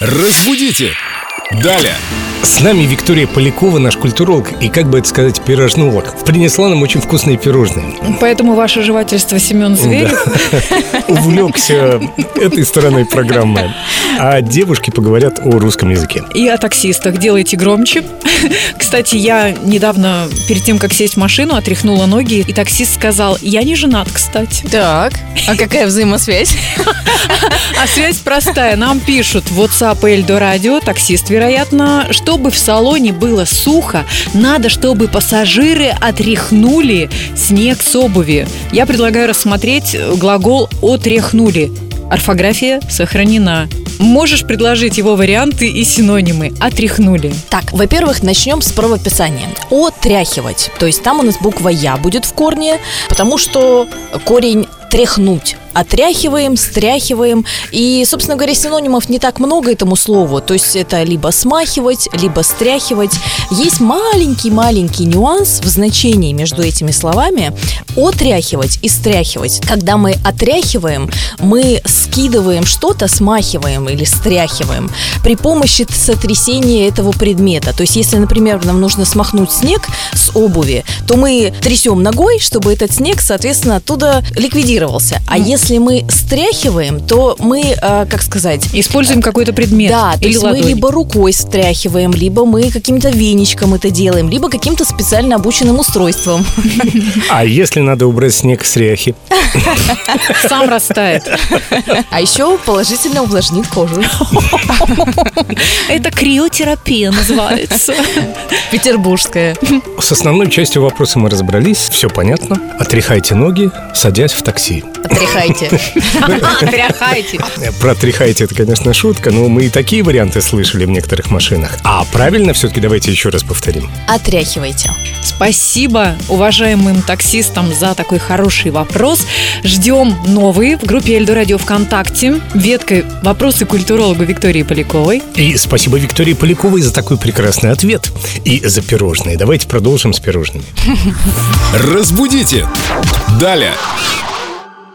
Разбудите! Далее! С нами Виктория Полякова, наш культуролог и, как бы это сказать, пирожнолог. Принесла нам очень вкусные пирожные. Поэтому ваше жевательство Семен Зверев. Увлекся этой стороной программы. А девушки поговорят о русском языке. И о таксистах. Делайте громче. Кстати, я недавно, перед тем, как сесть в машину, отряхнула ноги, и таксист сказал, я не женат, кстати. Так, а какая взаимосвязь? А связь простая. Нам пишут в WhatsApp Эльдо Радио, таксист, вероятно, чтобы в салоне было сухо, надо, чтобы пассажиры отряхнули снег с обуви. Я предлагаю рассмотреть глагол «отряхнули». Орфография сохранена. Можешь предложить его варианты и синонимы. Отряхнули. Так, во-первых, начнем с правописания. Отряхивать. То есть там у нас буква Я будет в корне, потому что корень тряхнуть. Отряхиваем, стряхиваем. И, собственно говоря, синонимов не так много этому слову. То есть это либо смахивать, либо стряхивать. Есть маленький-маленький нюанс в значении между этими словами. Отряхивать и стряхивать. Когда мы отряхиваем, мы скидываем что-то, смахиваем или стряхиваем при помощи сотрясения этого предмета. То есть, если, например, нам нужно смахнуть снег с обуви, то мы трясем ногой, чтобы этот снег, соответственно, оттуда ликвидировался. А если мы стряхиваем, то мы, э, как сказать, Используем какой-то предмет. да, то или есть ладонь. мы либо рукой стряхиваем, либо мы каким-то веничком это делаем, либо каким-то специально обученным устройством. А если надо убрать снег с ряхи? Сам растает. А еще положительно увлажнит кожу. Это криотерапия называется. Петербургская. С основной частью вопроса мы разобрались. Все понятно. Отряхайте ноги, садясь в такси. Отряхайте. Тряхайте. Про «тряхайте» это, конечно, шутка, но мы и такие варианты слышали в некоторых машинах. А правильно все-таки давайте еще раз повторим. Отряхивайте. Спасибо уважаемым таксистам за такой хороший вопрос. Ждем новые в группе Эльдо Радио ВКонтакте. Веткой «Вопросы культурологу Виктории Поляковой». И спасибо Виктории Поляковой за такой прекрасный ответ. И за пирожные. Давайте продолжим с пирожными. Разбудите! Далее!